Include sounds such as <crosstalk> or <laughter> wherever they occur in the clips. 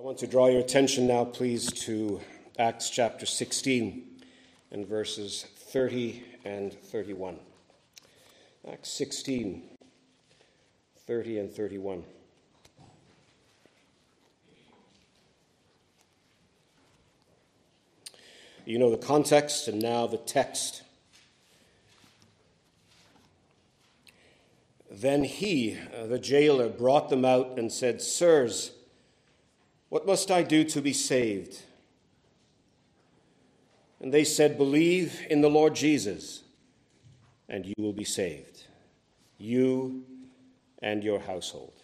I want to draw your attention now, please, to Acts chapter 16 and verses 30 and 31. Acts 16, 30 and 31. You know the context and now the text. Then he, uh, the jailer, brought them out and said, Sirs, what must I do to be saved? And they said, Believe in the Lord Jesus, and you will be saved, you and your household.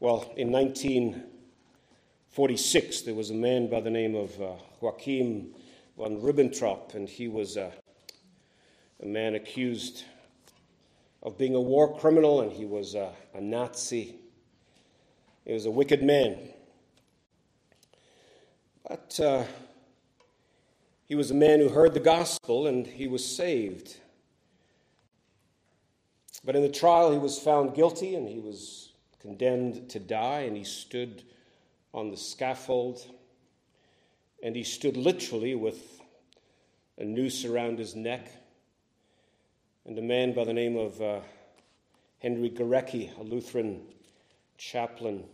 Well, in 1946, there was a man by the name of uh, Joachim von Ribbentrop, and he was uh, a man accused of being a war criminal, and he was a, a Nazi. He was a wicked man. But uh, he was a man who heard the gospel and he was saved. But in the trial, he was found guilty and he was condemned to die, and he stood on the scaffold. And he stood literally with a noose around his neck and a man by the name of uh, Henry Gerecke, a Lutheran chaplain,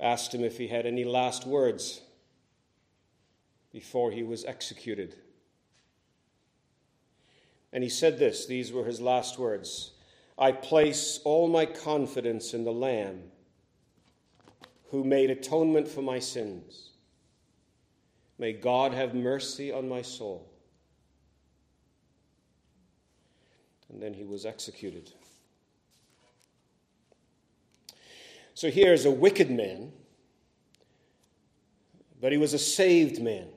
asked him if he had any last words before he was executed. And he said this these were his last words I place all my confidence in the Lamb who made atonement for my sins. May God have mercy on my soul. And then he was executed. So here's a wicked man, but he was a saved man.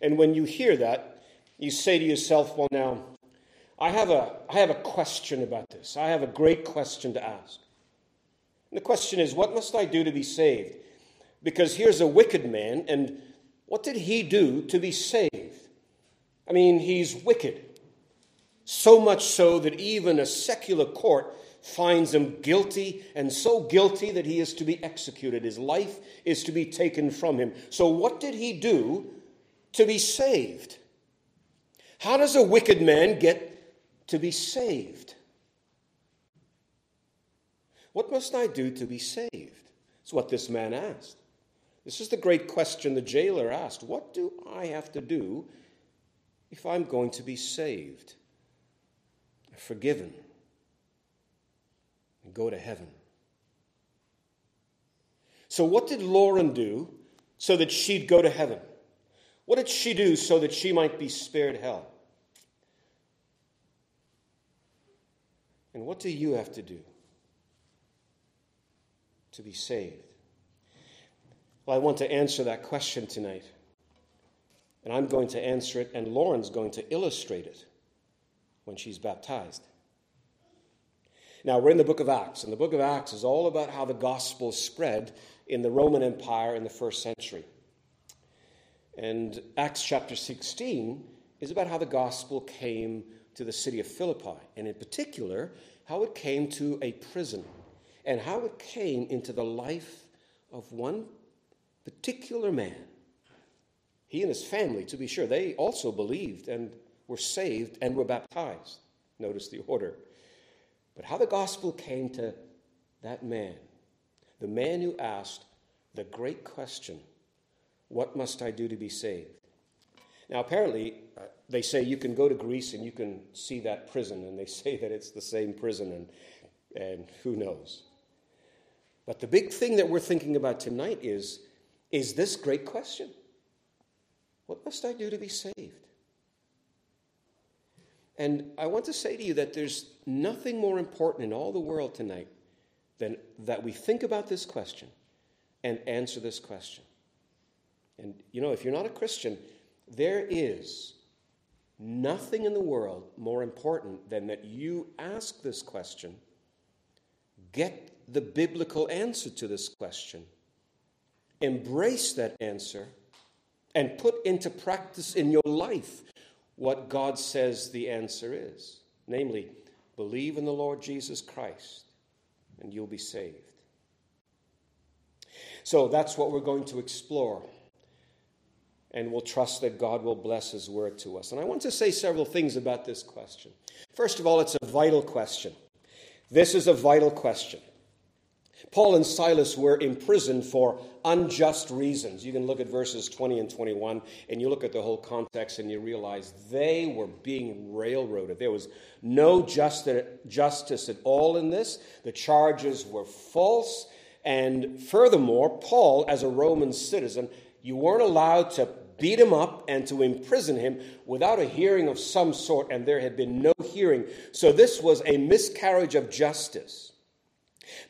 And when you hear that, you say to yourself, well, now, I have a, I have a question about this. I have a great question to ask. And the question is, what must I do to be saved? Because here's a wicked man, and what did he do to be saved? I mean, he's wicked. So much so that even a secular court finds him guilty, and so guilty that he is to be executed. His life is to be taken from him. So, what did he do to be saved? How does a wicked man get to be saved? What must I do to be saved? It's what this man asked. This is the great question the jailer asked. What do I have to do if I'm going to be saved? Forgiven and go to heaven. So, what did Lauren do so that she'd go to heaven? What did she do so that she might be spared hell? And what do you have to do to be saved? Well, I want to answer that question tonight. And I'm going to answer it, and Lauren's going to illustrate it when she's baptized. Now, we're in the book of Acts, and the book of Acts is all about how the gospel spread in the Roman Empire in the first century. And Acts chapter 16 is about how the gospel came to the city of Philippi, and in particular, how it came to a prison, and how it came into the life of one particular man. He and his family, to be sure, they also believed and were saved and were baptized. Notice the order. But how the gospel came to that man, the man who asked the great question, What must I do to be saved? Now, apparently, uh, they say you can go to Greece and you can see that prison, and they <laughs> say that it's the same prison, and, and who knows. But the big thing that we're thinking about tonight is is this great question What must I do to be saved? And I want to say to you that there's nothing more important in all the world tonight than that we think about this question and answer this question. And you know, if you're not a Christian, there is nothing in the world more important than that you ask this question, get the biblical answer to this question, embrace that answer, and put into practice in your life what God says the answer is namely, Believe in the Lord Jesus Christ, and you'll be saved. So that's what we're going to explore. And we'll trust that God will bless His word to us. And I want to say several things about this question. First of all, it's a vital question. This is a vital question. Paul and Silas were imprisoned for unjust reasons. You can look at verses 20 and 21, and you look at the whole context, and you realize they were being railroaded. There was no justice at all in this. The charges were false. And furthermore, Paul, as a Roman citizen, you weren't allowed to beat him up and to imprison him without a hearing of some sort, and there had been no hearing. So this was a miscarriage of justice.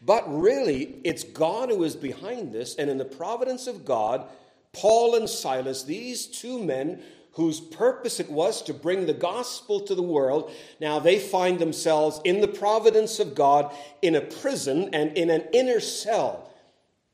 But really, it's God who is behind this, and in the providence of God, Paul and Silas, these two men whose purpose it was to bring the gospel to the world, now they find themselves in the providence of God in a prison and in an inner cell.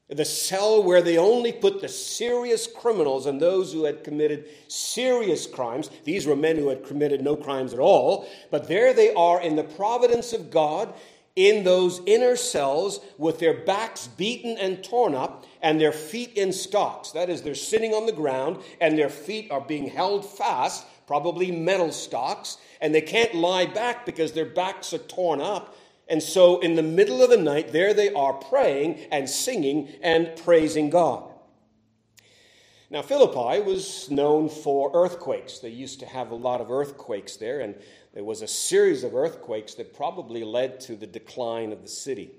The cell where they only put the serious criminals and those who had committed serious crimes. These were men who had committed no crimes at all. But there they are in the providence of God in those inner cells with their backs beaten and torn up and their feet in stocks. That is, they're sitting on the ground and their feet are being held fast, probably metal stocks, and they can't lie back because their backs are torn up. And so, in the middle of the night, there they are praying and singing and praising God. Now, Philippi was known for earthquakes. They used to have a lot of earthquakes there, and there was a series of earthquakes that probably led to the decline of the city.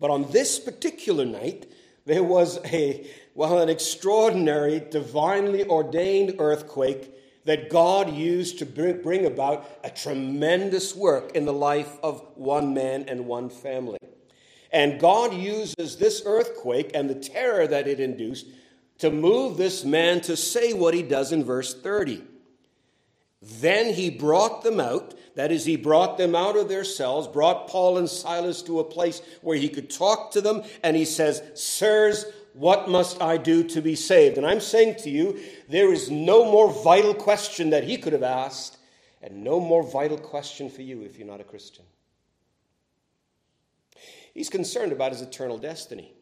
But on this particular night, there was a, well, an extraordinary, divinely ordained earthquake that God used to bring about a tremendous work in the life of one man and one family. And God uses this earthquake and the terror that it induced to move this man to say what he does in verse 30. Then he brought them out. That is, he brought them out of their cells, brought Paul and Silas to a place where he could talk to them, and he says, Sirs, what must I do to be saved? And I'm saying to you, there is no more vital question that he could have asked, and no more vital question for you if you're not a Christian. He's concerned about his eternal destiny.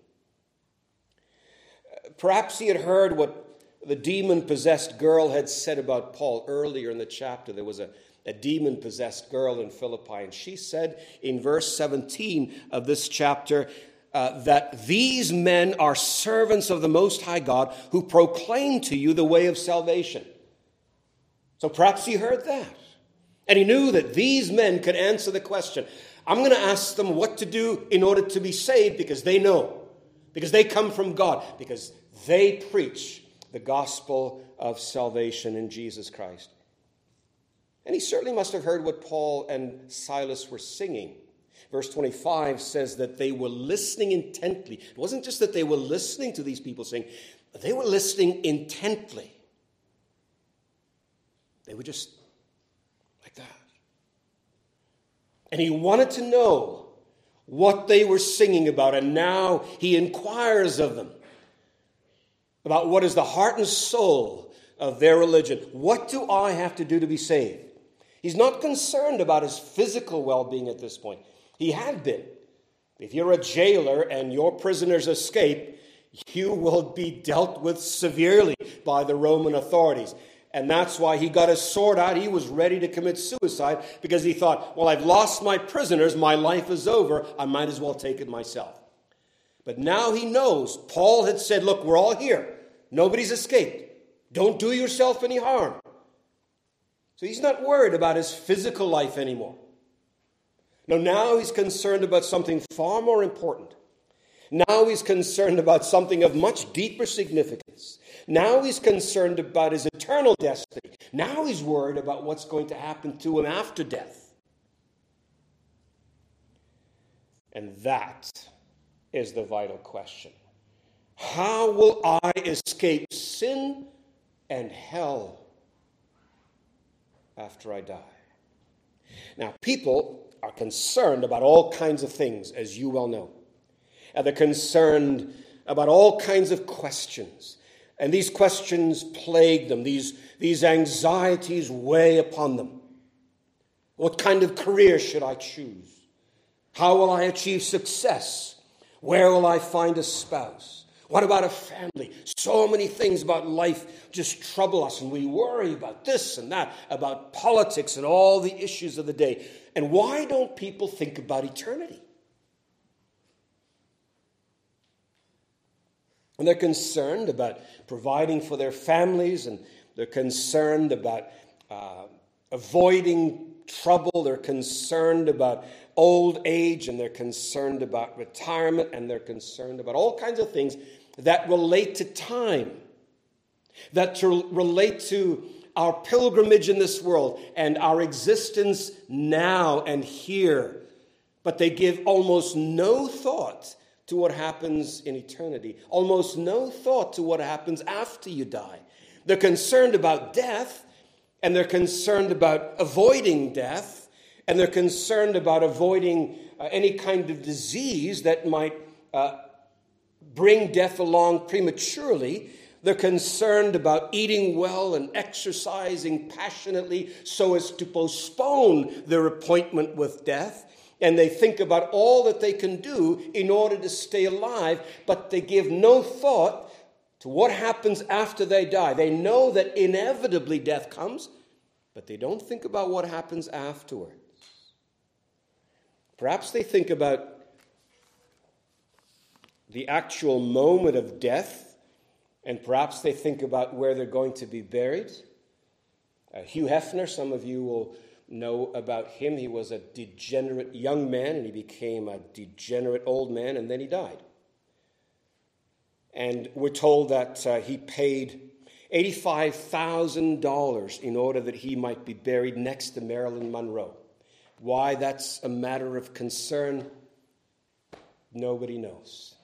Perhaps he had heard what the demon possessed girl had said about Paul earlier in the chapter. There was a, a demon possessed girl in Philippi, and she said in verse 17 of this chapter uh, that these men are servants of the Most High God who proclaim to you the way of salvation. So perhaps he heard that. And he knew that these men could answer the question. I'm going to ask them what to do in order to be saved because they know, because they come from God, because they preach the gospel of salvation in Jesus Christ. And he certainly must have heard what Paul and Silas were singing. Verse 25 says that they were listening intently. It wasn't just that they were listening to these people sing, they were listening intently. They were just like that. And he wanted to know what they were singing about, and now he inquires of them about what is the heart and soul of their religion. What do I have to do to be saved? He's not concerned about his physical well being at this point. He had been. If you're a jailer and your prisoners escape, you will be dealt with severely by the Roman authorities. And that's why he got his sword out. He was ready to commit suicide because he thought, well, I've lost my prisoners. My life is over. I might as well take it myself. But now he knows. Paul had said, Look, we're all here. Nobody's escaped. Don't do yourself any harm. So he's not worried about his physical life anymore. No, now he's concerned about something far more important. Now he's concerned about something of much deeper significance. Now he's concerned about his eternal destiny. Now he's worried about what's going to happen to him after death. And that is the vital question. How will I escape sin and hell after I die? Now, people are concerned about all kinds of things, as you well know. And they're concerned about all kinds of questions. And these questions plague them, these, these anxieties weigh upon them. What kind of career should I choose? How will I achieve success? Where will I find a spouse? What about a family? So many things about life just trouble us, and we worry about this and that, about politics and all the issues of the day. And why don't people think about eternity? And they're concerned about providing for their families, and they're concerned about uh, avoiding trouble. They're concerned about old age, and they're concerned about retirement, and they're concerned about all kinds of things that relate to time, that to relate to our pilgrimage in this world and our existence now and here. But they give almost no thought to what happens in eternity, almost no thought to what happens after you die. They're concerned about death, and they're concerned about avoiding death, and they're concerned about avoiding uh, any kind of disease that might uh, bring death along prematurely. They're concerned about eating well and exercising passionately so as to postpone their appointment with death. And they think about all that they can do in order to stay alive, but they give no thought to what happens after they die. They know that inevitably death comes, but they don't think about what happens afterwards. Perhaps they think about the actual moment of death, and perhaps they think about where they're going to be buried. Uh, Hugh Hefner, some of you will know about him. He was a degenerate young man, and he became a degenerate old man, and then he died. And we're told that uh, he paid $85,000 in order that he might be buried next to Marilyn Monroe. Why that's a matter of concern, nobody knows.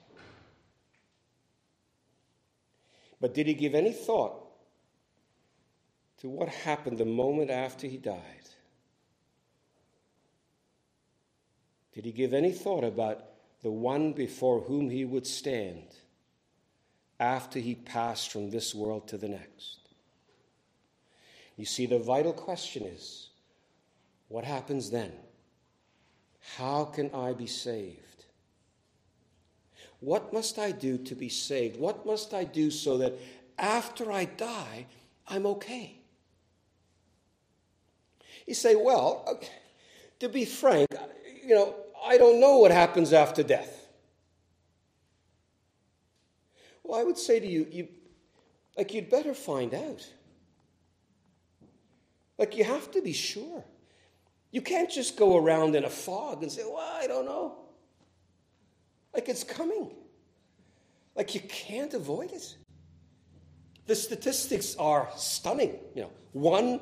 But did he give any thought to what happened the moment after he died? Did he give any thought about the one before whom he would stand? after he passed from this world to the next. You see, the vital question is what happens then? How can I be saved? What must I do to be saved? What must I do so that after I die, I'm okay? You say, well, to be frank, you know, I don't know what happens after death. Well, I would say to you, you like you'd better find out. Like you have to be sure. You can't just go around in a fog and say, "Well, I don't know." Like it's coming. Like you can't avoid it. The statistics are stunning. You know, one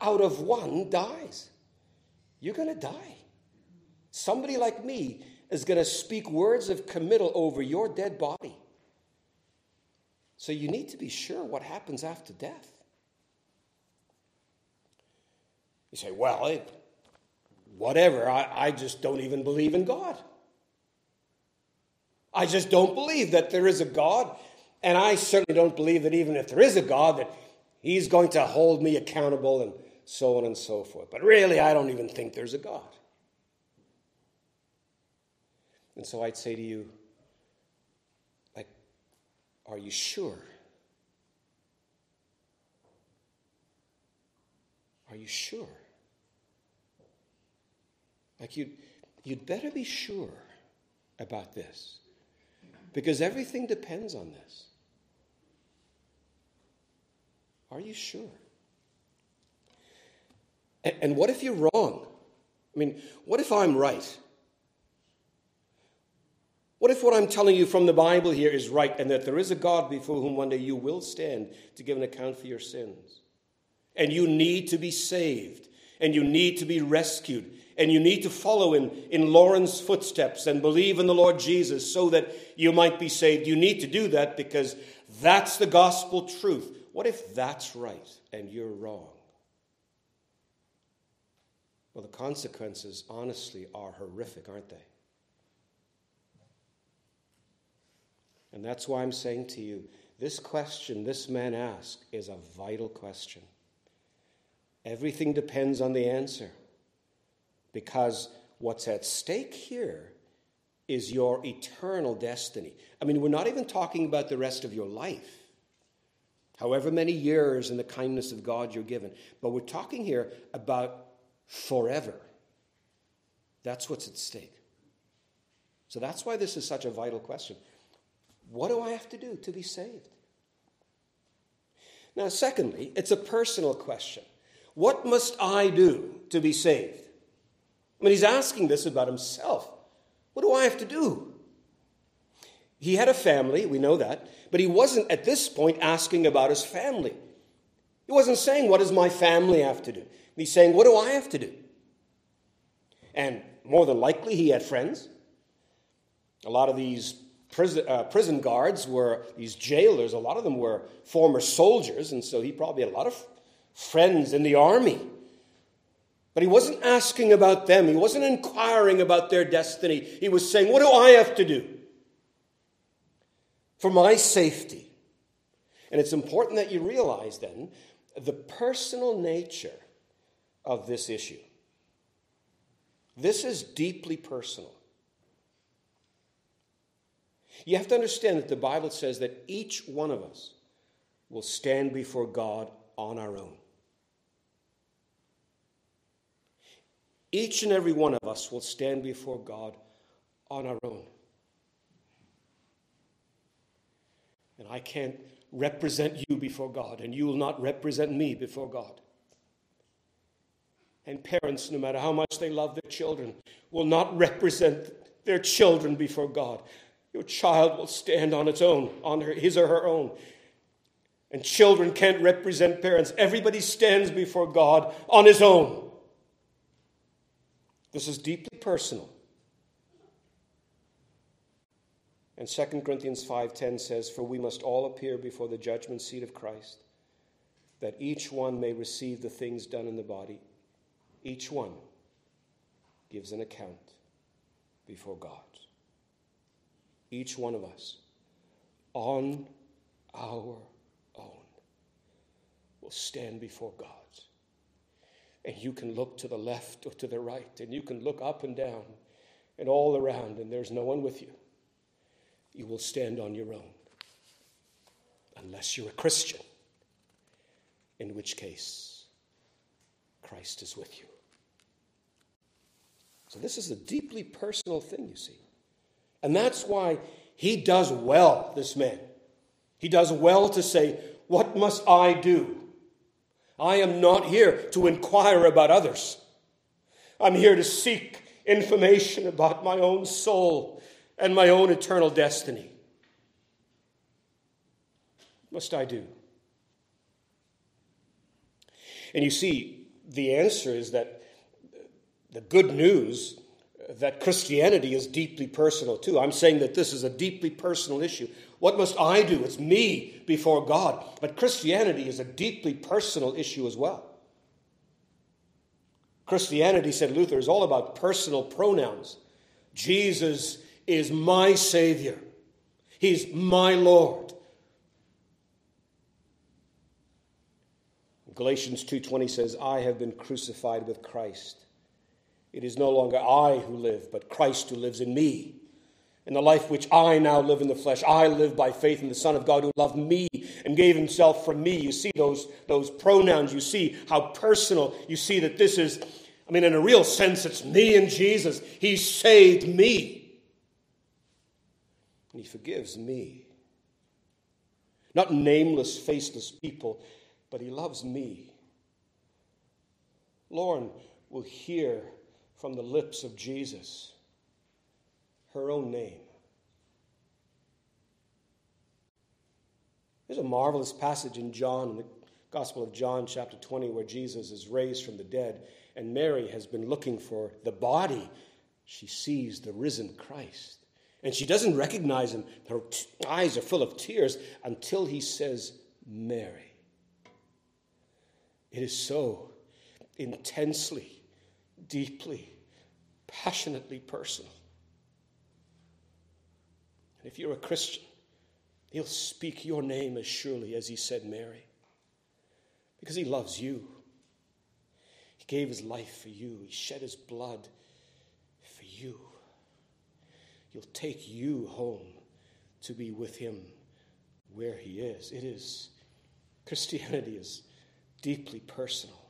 out of one dies. You're going to die. Somebody like me is going to speak words of committal over your dead body. So you need to be sure what happens after death. You say, well, it, whatever, I, I just don't even believe in God. I just don't believe that there is a God, and I certainly don't believe that even if there is a God, that He's going to hold me accountable and so on and so forth. But really, I don't even think there's a God. And so I'd say to you, like, are you sure? Are you sure? Like you'd, you'd better be sure about this because everything depends on this. Are you sure? And, and what if you're wrong? I mean, what if I'm right? What if what I'm telling you from the Bible here is right and that there is a God before whom one day you will stand to give an account for your sins? And you need to be saved, and you need to be rescued, and you need to follow in, in Lauren's footsteps and believe in the Lord Jesus so that you might be saved. You need to do that because that's the gospel truth. What if that's right and you're wrong? Well, the consequences, honestly, are horrific, aren't they? And that's why I'm saying to you this question this man asked is a vital question. Everything depends on the answer. because what's at stake here is your eternal destiny. I mean, we're not even talking about the rest of your life, however many years in the kindness of God you're given, but we're talking here about forever. That's what's at stake. So that's why this is such a vital question. What do I have to do to be saved? Now, secondly, it's a personal question. What must I do to be saved? I mean, he's asking this about himself. What do I have to do? He had a family, we know that, but he wasn't at this point asking about his family. He wasn't saying, What does my family have to do? He's saying, What do I have to do? And more than likely, he had friends. A lot of these prison, uh, prison guards were, these jailers, a lot of them were former soldiers, and so he probably had a lot of friends in the army. But he wasn't asking about them. He wasn't inquiring about their destiny. He was saying, What do I have to do for my safety? And it's important that you realize then the personal nature of this issue. This is deeply personal. You have to understand that the Bible says that each one of us will stand before God on our own. Each and every one of us will stand before God on our own. And I can't represent you before God, and you will not represent me before God. And parents, no matter how much they love their children, will not represent their children before God. Your child will stand on its own, on her, his or her own. And children can't represent parents. Everybody stands before God on his own. This is deeply personal. And 2 Corinthians 5:10 says, "For we must all appear before the judgment seat of Christ, that each one may receive the things done in the body. Each one gives an account before God. Each one of us on our own will stand before God. And you can look to the left or to the right, and you can look up and down and all around, and there's no one with you. You will stand on your own. Unless you're a Christian, in which case Christ is with you. So, this is a deeply personal thing, you see. And that's why he does well, this man. He does well to say, What must I do? I am not here to inquire about others. I'm here to seek information about my own soul and my own eternal destiny. What must I do? And you see, the answer is that the good news that Christianity is deeply personal too. I'm saying that this is a deeply personal issue. What must I do? It's me before God. But Christianity is a deeply personal issue as well. Christianity, said Luther, is all about personal pronouns. Jesus is my Savior, He's my Lord. Galatians 2:20 says, "I have been crucified with Christ. It is no longer I who live, but Christ who lives in me." In the life which I now live in the flesh, I live by faith in the Son of God who loved me and gave himself for me. You see those, those pronouns, you see how personal, you see that this is, I mean, in a real sense, it's me and Jesus. He saved me. And he forgives me. Not nameless, faceless people, but he loves me. Lauren will hear from the lips of Jesus her own name. There's a marvelous passage in John, in the Gospel of John, chapter 20, where Jesus is raised from the dead, and Mary has been looking for the body. She sees the risen Christ. And she doesn't recognize him. Her t- eyes are full of tears until he says, Mary. It is so intensely, deeply, passionately personal. And if you're a Christian, he'll speak your name as surely as he said Mary, because he loves you. He gave his life for you, he shed his blood for you. He'll take you home to be with him where he is. It is, Christianity is deeply personal.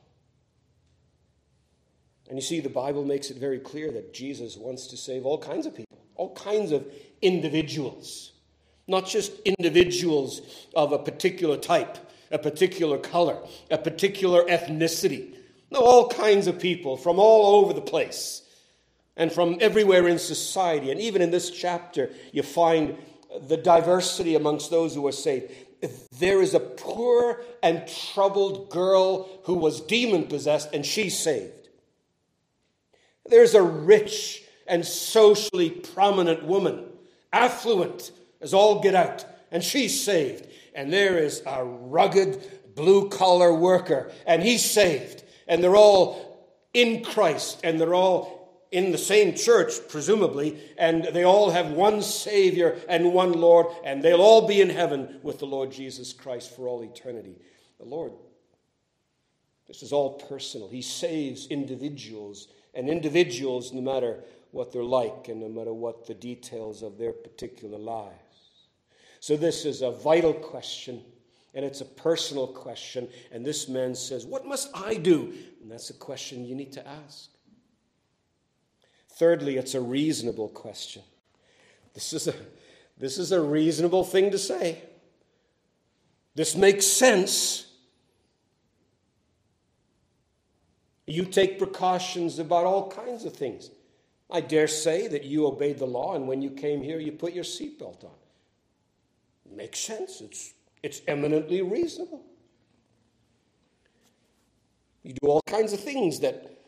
And you see, the Bible makes it very clear that Jesus wants to save all kinds of people, all kinds of individuals, not just individuals of a particular type, a particular color, a particular ethnicity. No, all kinds of people from all over the place and from everywhere in society. And even in this chapter, you find the diversity amongst those who are saved. There is a poor and troubled girl who was demon possessed, and she's saved. There's a rich and socially prominent woman, affluent as all get out, and she's saved. And there is a rugged blue collar worker, and he's saved. And they're all in Christ, and they're all in the same church, presumably, and they all have one Savior and one Lord, and they'll all be in heaven with the Lord Jesus Christ for all eternity. The Lord, this is all personal. He saves individuals and individuals, no matter what they're like and no matter what the details of their particular lives. So, this is a vital question, and it's a personal question. And this man says, What must I do? And that's a question you need to ask. Thirdly, it's a reasonable question. This is a, this is a reasonable thing to say. This makes sense You take precautions about all kinds of things. I dare say that you obeyed the law, and when you came here, you put your seatbelt on. Makes sense. It's, it's eminently reasonable. You do all kinds of things that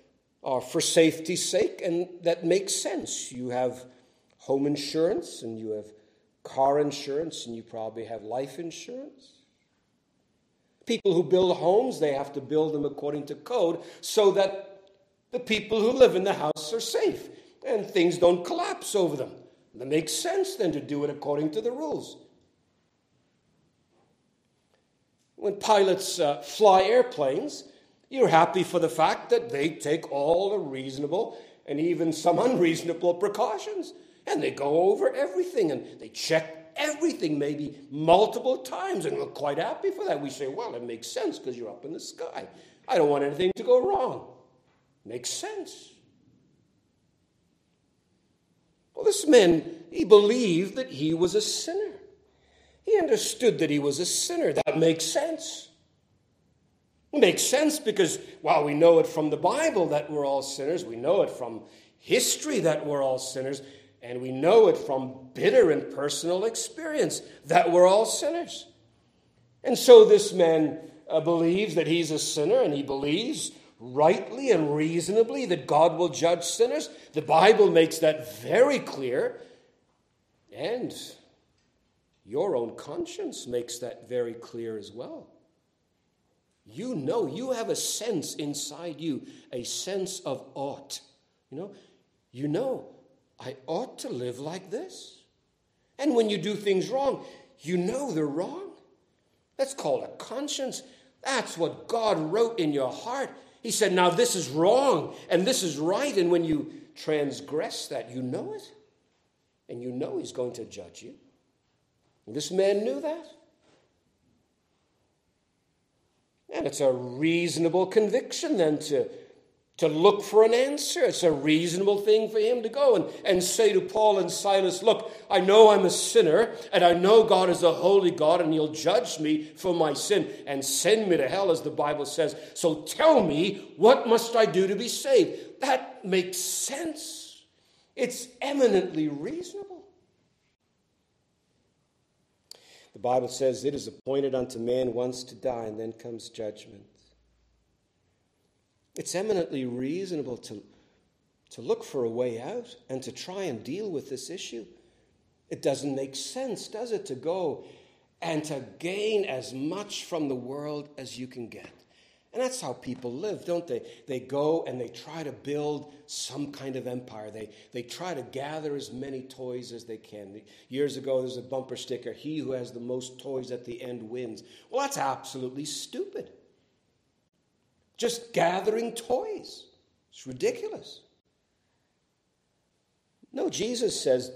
are for safety's sake and that make sense. You have home insurance, and you have car insurance, and you probably have life insurance. People who build homes, they have to build them according to code so that the people who live in the house are safe and things don't collapse over them. It makes sense then to do it according to the rules. When pilots uh, fly airplanes, you're happy for the fact that they take all the reasonable and even some unreasonable precautions. And they go over everything and they check everything maybe multiple times, and we're quite happy for that. We say, well, it makes sense because you're up in the sky. I don't want anything to go wrong. Makes sense. Well, this man, he believed that he was a sinner. He understood that he was a sinner. That makes sense. It makes sense because, while we know it from the Bible that we're all sinners, we know it from history that we're all sinners. And we know it from bitter and personal experience that we're all sinners. And so this man uh, believes that he's a sinner, and he believes rightly and reasonably that God will judge sinners. The Bible makes that very clear. And your own conscience makes that very clear as well. You know, you have a sense inside you, a sense of ought. You know, you know I ought to live like this. And when you do things wrong, you know they're wrong. That's called a conscience. That's what God wrote in your heart. He said, Now this is wrong and this is right. And when you transgress that, you know it. And you know He's going to judge you. And this man knew that. And it's a reasonable conviction then to to look for an answer. It's a reasonable thing for him to go and, and say to Paul and Silas, Look, I know I'm a sinner, and I know God is a holy God, and he'll judge me for my sin and send me to hell, as the Bible says. So tell me, what must I do to be saved? That makes sense. It's eminently reasonable. The Bible says it is appointed unto man once to die, and then comes judgment. It's eminently reasonable to, to look for a way out and to try and deal with this issue. It doesn't make sense, does it, to go and to gain as much from the world as you can get. And that's how people live, don't they? They go and they try to build some kind of empire. They, they try to gather as many toys as they can. Years ago, there's a bumper sticker He who has the most toys at the end wins. Well, that's absolutely stupid. Just gathering toys. It's ridiculous. No, Jesus says,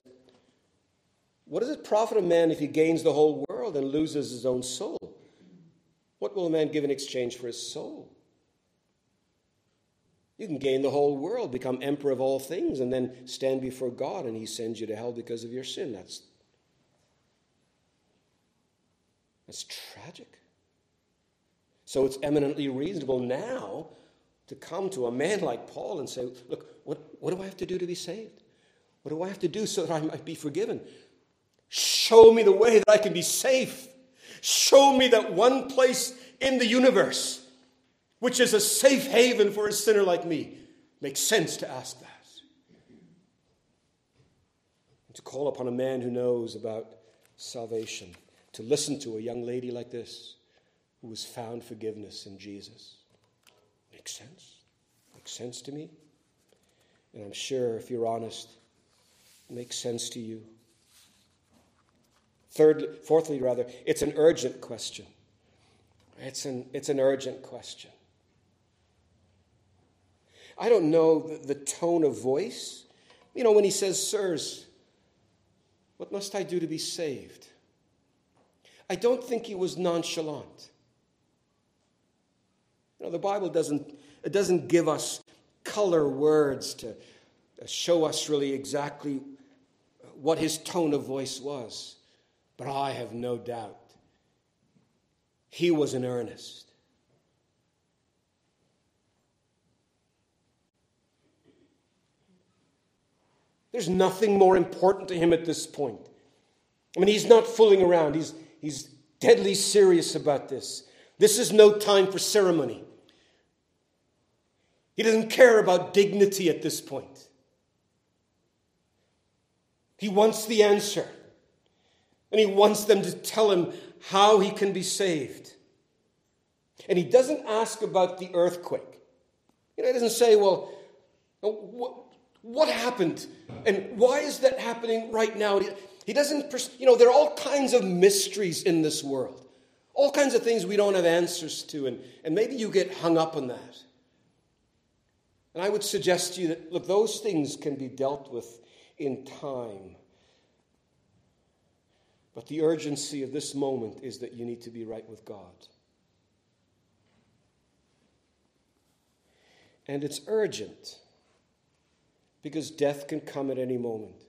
What does it profit a man if he gains the whole world and loses his own soul? What will a man give in exchange for his soul? You can gain the whole world, become emperor of all things, and then stand before God and he sends you to hell because of your sin. That's, that's tragic. So it's eminently reasonable now to come to a man like Paul and say, Look, what, what do I have to do to be saved? What do I have to do so that I might be forgiven? Show me the way that I can be safe. Show me that one place in the universe which is a safe haven for a sinner like me. Makes sense to ask that. And to call upon a man who knows about salvation, to listen to a young lady like this who has found forgiveness in Jesus. Makes sense. Makes sense to me. And I'm sure if you're honest, it makes sense to you. Thirdly, fourthly, rather, it's an urgent question. It's an, it's an urgent question. I don't know the, the tone of voice. You know, when he says, Sirs, what must I do to be saved? I don't think he was nonchalant. The Bible doesn't, it doesn't give us color words to show us really exactly what his tone of voice was. But I have no doubt he was in earnest. There's nothing more important to him at this point. I mean, he's not fooling around, he's, he's deadly serious about this. This is no time for ceremony. He doesn't care about dignity at this point. He wants the answer. And he wants them to tell him how he can be saved. And he doesn't ask about the earthquake. You know, he doesn't say, well, uh, what, what happened? And why is that happening right now? He doesn't, you know, there are all kinds of mysteries in this world, all kinds of things we don't have answers to, and, and maybe you get hung up on that. And I would suggest to you that, look, those things can be dealt with in time. But the urgency of this moment is that you need to be right with God. And it's urgent because death can come at any moment.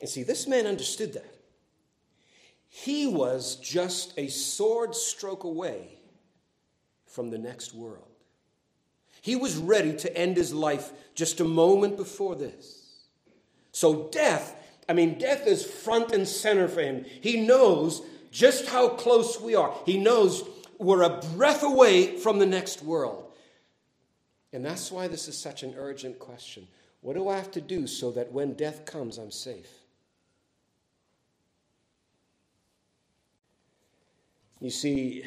And see, this man understood that. He was just a sword stroke away from the next world. He was ready to end his life just a moment before this. So, death, I mean, death is front and center for him. He knows just how close we are, he knows we're a breath away from the next world. And that's why this is such an urgent question. What do I have to do so that when death comes, I'm safe? You see,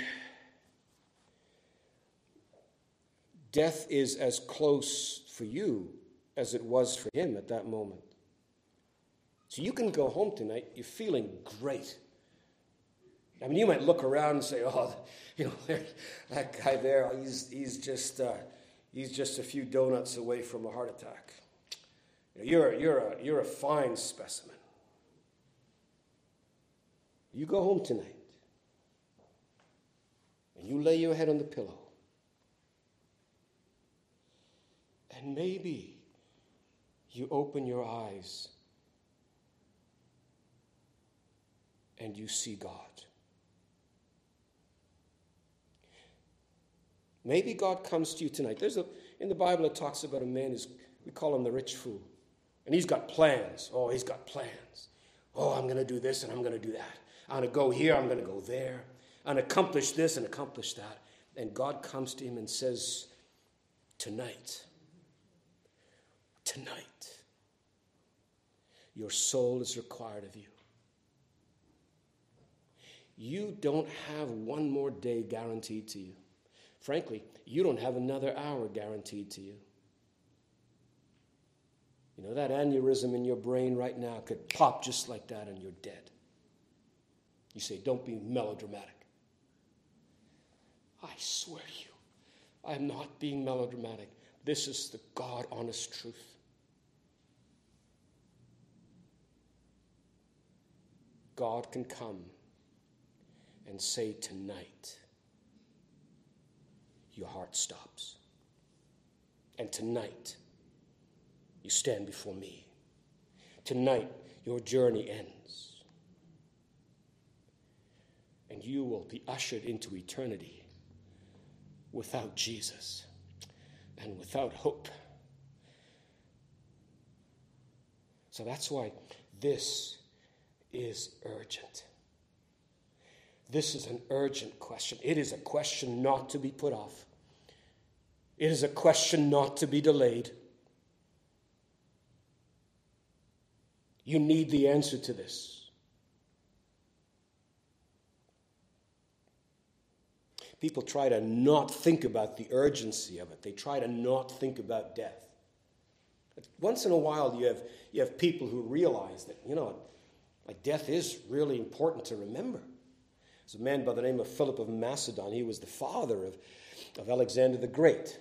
death is as close for you as it was for him at that moment. So you can go home tonight, you're feeling great. I mean, you might look around and say, oh, <laughs> you know, <laughs> that guy there, he's, he's, just, uh, he's just a few donuts away from a heart attack. You're, you're, a, you're a fine specimen. You go home tonight and you lay your head on the pillow. And maybe you open your eyes and you see God. Maybe God comes to you tonight. There's a in the Bible it talks about a man who's we call him the rich fool. And he's got plans. Oh, he's got plans. Oh, I'm going to do this and I'm going to do that. I'm going to go here, I'm going to go there, and accomplish this and accomplish that. And God comes to him and says, Tonight, tonight, your soul is required of you. You don't have one more day guaranteed to you. Frankly, you don't have another hour guaranteed to you. You know, that aneurysm in your brain right now could pop just like that and you're dead. You say, don't be melodramatic. I swear you, I am not being melodramatic. This is the God honest truth. God can come and say, Tonight, your heart stops. And tonight, you stand before me. Tonight, your journey ends. And you will be ushered into eternity without Jesus and without hope. So that's why this is urgent. This is an urgent question. It is a question not to be put off. It is a question not to be delayed. You need the answer to this. People try to not think about the urgency of it. They try to not think about death. Once in a while, you have, you have people who realize that, you know, like death is really important to remember. There's a man by the name of Philip of Macedon. He was the father of, of Alexander the Great.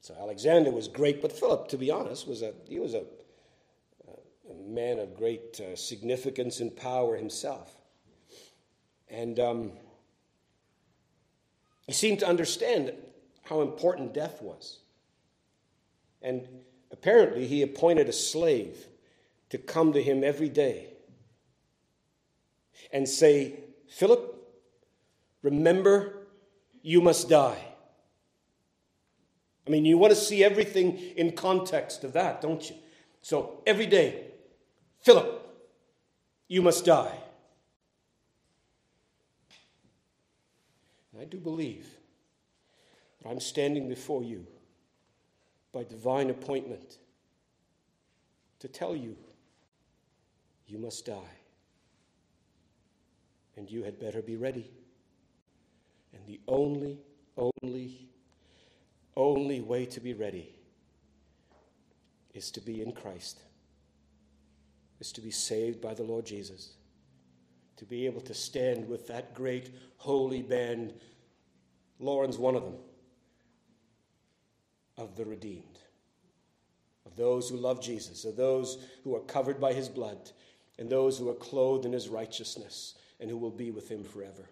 So Alexander was great, but Philip, to be honest, was a he was a, a man of great uh, significance and power himself, and um, he seemed to understand how important death was. And apparently, he appointed a slave to come to him every day and say, Philip, remember, you must die. I mean, you want to see everything in context of that, don't you? So every day, Philip, you must die. And I do believe that I'm standing before you by divine appointment to tell you you must die. And you had better be ready. And the only, only only way to be ready is to be in Christ, is to be saved by the Lord Jesus, to be able to stand with that great holy band. Lauren's one of them, of the redeemed, of those who love Jesus, of those who are covered by his blood, and those who are clothed in his righteousness, and who will be with him forever.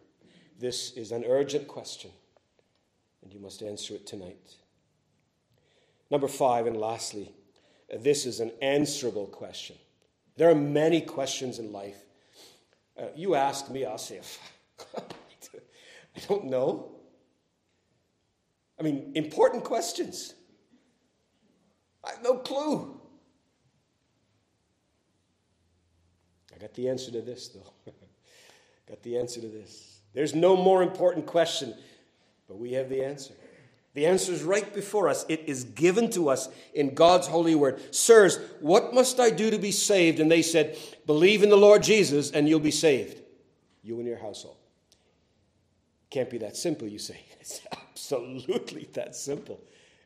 This is an urgent question and you must answer it tonight. Number five, and lastly, this is an answerable question. There are many questions in life. Uh, you ask me, I'll say, <laughs> I don't know. I mean, important questions. I have no clue. I got the answer to this, though. <laughs> got the answer to this. There's no more important question but we have the answer. The answer is right before us. It is given to us in God's holy word. Sirs, what must I do to be saved? And they said, Believe in the Lord Jesus and you'll be saved, you and your household. Can't be that simple, you say. <laughs> It's absolutely that simple.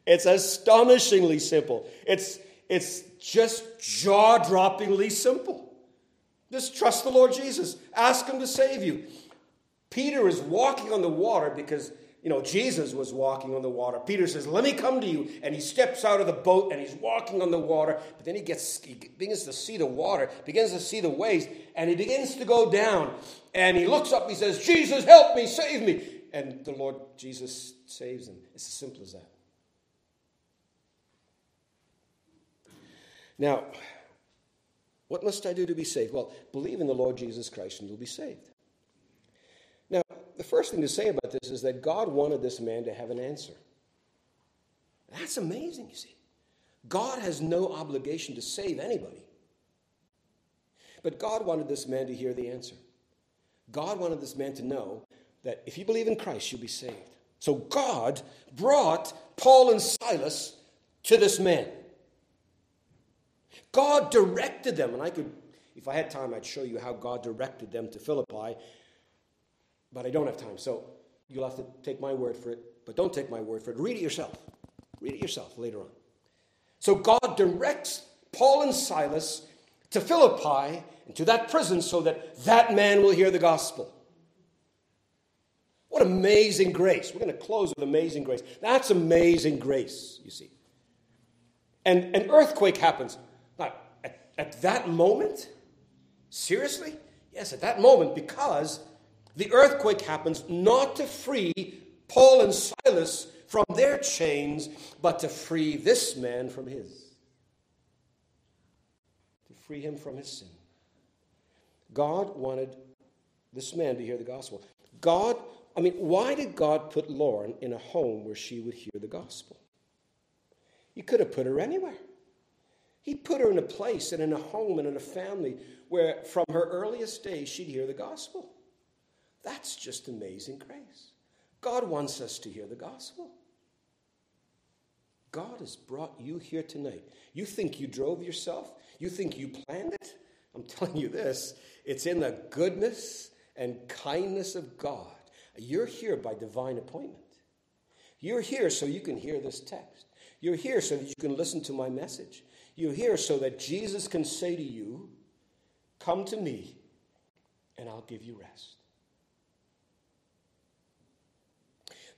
It's astonishingly simple. It's, it's just jaw droppingly simple. Just trust the Lord Jesus, ask Him to save you. Peter is walking on the water because you know, Jesus was walking on the water. Peter says, Let me come to you. And he steps out of the boat and he's walking on the water. But then he gets he begins to see the water, begins to see the waves, and he begins to go down. And he looks up, he says, Jesus, help me, save me. And the Lord Jesus saves him. It's as simple as that. Now, what must I do to be saved? Well, believe in the Lord Jesus Christ and you'll be saved Now, the first thing to say about this is that God wanted this man to have an answer. That's amazing, you see. God has no obligation to save anybody. But God wanted this man to hear the answer. God wanted this man to know that if you believe in Christ, you'll be saved. So God brought Paul and Silas to this man. God directed them, and I could, if I had time, I'd show you how God directed them to Philippi but I don't have time. So you'll have to take my word for it. But don't take my word for it. Read it yourself. Read it yourself later on. So God directs Paul and Silas to Philippi and to that prison so that that man will hear the gospel. What amazing grace. We're going to close with amazing grace. That's amazing grace, you see. And an earthquake happens. At that moment, seriously? Yes, at that moment, because the earthquake happens not to free Paul and Silas from their chains, but to free this man from his. To free him from his sin. God wanted this man to hear the gospel. God, I mean, why did God put Lauren in a home where she would hear the gospel? He could have put her anywhere. He put her in a place and in a home and in a family where, from her earliest days, she'd hear the gospel. That's just amazing grace. God wants us to hear the gospel. God has brought you here tonight. You think you drove yourself? You think you planned it? I'm <laughs> telling you this it's in the goodness and kindness of God. You're here by divine appointment. You're here so you can hear this text. You're here so that you can listen to my message. You're here so that Jesus can say to you, Come to me, and I'll give you rest.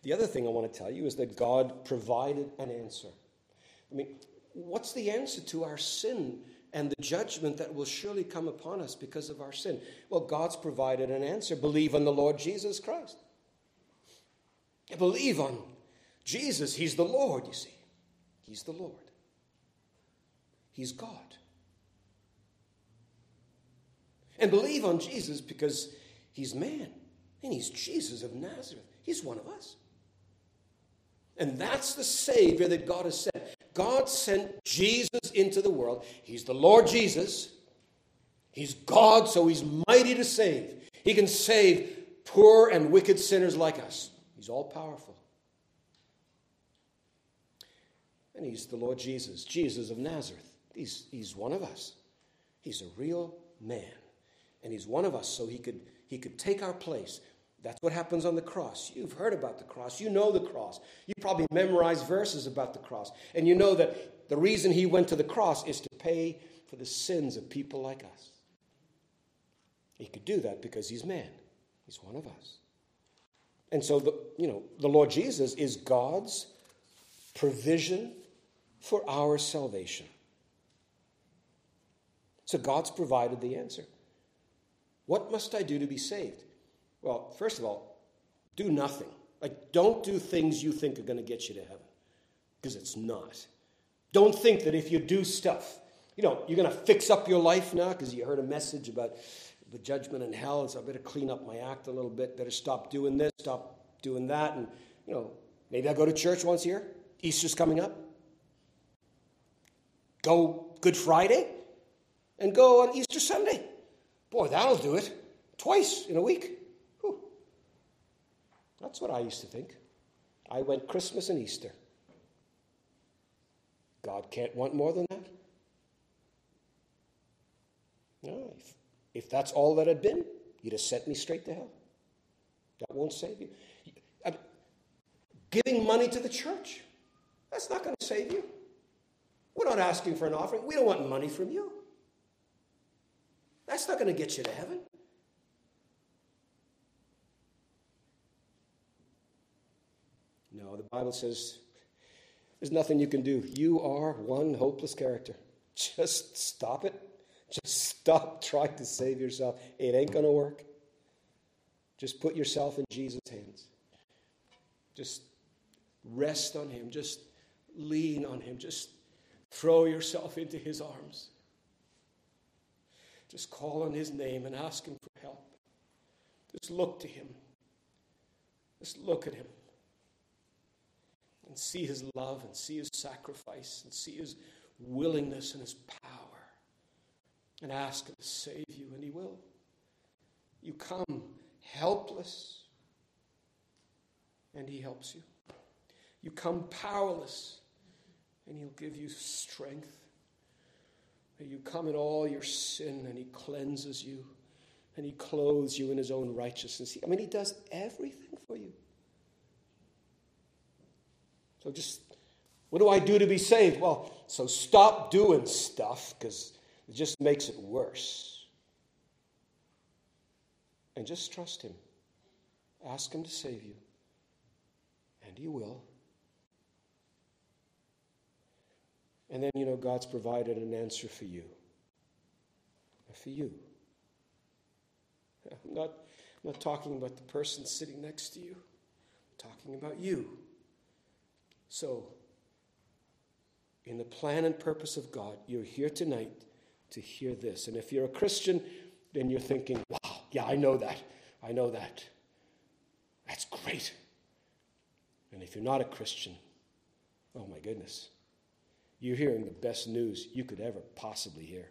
The other thing I want to tell you is that God provided an answer. I mean, what's the answer to our sin and the judgment that will surely come upon us because of our sin? Well, God's provided an answer. Believe on the Lord Jesus Christ. Believe on Jesus. He's the Lord, you see. He's the Lord. He's God. And believe on Jesus because he's man. And he's Jesus of Nazareth. He's one of us. And that's the Savior that God has sent. God sent Jesus into the world. He's the Lord Jesus. He's God, so He's mighty to save. He can save poor and wicked sinners like us. He's all powerful. And He's the Lord Jesus, Jesus of Nazareth. He's, he's one of us. He's a real man. And He's one of us, so He could, he could take our place. That's what happens on the cross. You've heard about the cross. You know the cross. You probably memorized verses about the cross. And you know that the reason he went to the cross is to pay for the sins of people like us. He could do that because he's man. He's one of us. And so the, you know, the Lord Jesus is God's provision for our salvation. So God's provided the answer. What must I do to be saved? Well, first of all, do nothing. Like, don't do things you think are going to get you to heaven, because it's not. Don't think that if you do stuff, you know, you're going to fix up your life now because you heard a message about the judgment and hell, so I better clean up my act a little bit, better stop doing this, stop doing that, and, you know, maybe I'll go to church once a year. Easter's coming up. Go Good Friday and go on Easter Sunday. Boy, that'll do it. Twice in a week. Whew. That's what I used to think. I went Christmas and Easter. God can't want more than that. No, if, if that's all that had been, you'd have sent me straight to hell. That won't save you. I mean, giving money to the church, that's not going to save you. We're not asking for an offering. We don't want money from you. That's not going to get you to heaven. No, the Bible says there's nothing you can do. You are one hopeless character. Just stop it. Just stop trying to save yourself. It ain't going to work. Just put yourself in Jesus' hands. Just rest on Him. Just lean on Him. Just throw yourself into His arms. Just call on His name and ask Him for help. Just look to Him. Just look at Him and see his love and see his sacrifice and see his willingness and his power and ask him to save you, and he will. You come helpless, and he helps you. You come powerless, and he'll give you strength. You come in all your sin, and he cleanses you, and he clothes you in his own righteousness. I mean, he does everything for you. So just, what do I do to be saved? Well, so stop doing stuff because it just makes it worse. And just trust Him. Ask Him to save you, and He will. And then, you know, God's provided an answer for you. For you. <laughs> I'm not, I'm not talking about the person sitting next to you, I'm talking about you. So, in the plan and purpose of God, you're here tonight to hear this. And if you're a Christian, then you're thinking, wow, yeah, I know that. I know that. That's great. And if you're not a Christian, oh my goodness, you're hearing the best news you could ever possibly hear.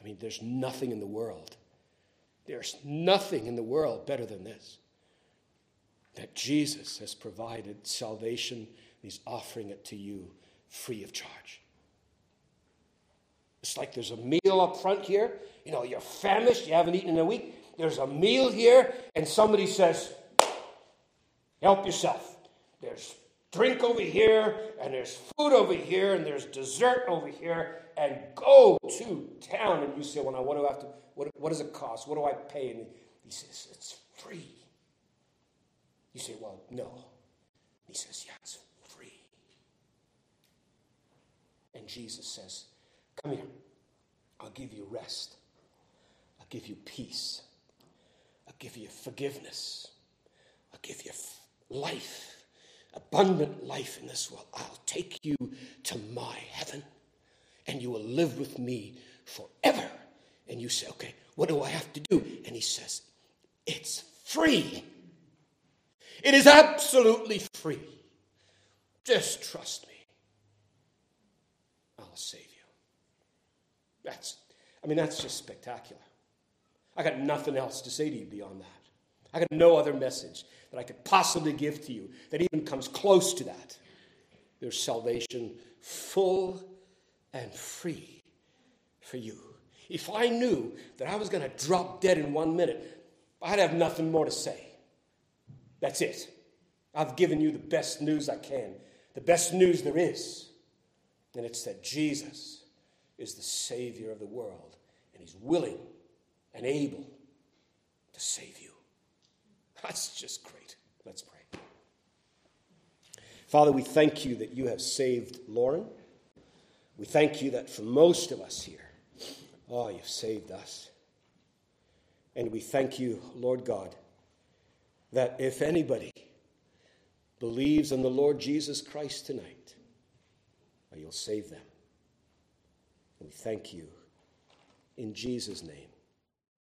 I mean, there's nothing in the world, there's nothing in the world better than this. That Jesus has provided salvation, and He's offering it to you free of charge. It's like there's a meal up front here. You know, you're famished, you haven't eaten in a week. There's a meal here, and somebody says, Help yourself. There's drink over here, and there's food over here, and there's dessert over here, and go to town. And you say, Well, now, what do I have to, what, what does it cost? What do I pay? And he says, It's free. You say, Well, no. He says, Yeah, it's free. And Jesus says, Come here. I'll give you rest. I'll give you peace. I'll give you forgiveness. I'll give you life, abundant life in this world. I'll take you to my heaven and you will live with me forever. And you say, okay, what do I have to do? And he says, it's free. It is absolutely free. Just trust me. I'll save you. That's, I mean, that's just spectacular. I got nothing else to say to you beyond that. I got no other message that I could possibly give to you that even comes close to that. There's salvation full and free for you. If I knew that I was going to drop dead in one minute, I'd have nothing more to say. That's it. I've given you the best news I can, the best news there is. And it's that Jesus is the Savior of the world, and He's willing and able to save you. That's just great. Let's pray. Father, we thank you that you have saved Lauren. We thank you that for most of us here, oh, you've saved us. And we thank you, Lord God, that if anybody believes in the Lord Jesus Christ tonight, you'll save them. And we thank you in Jesus' name.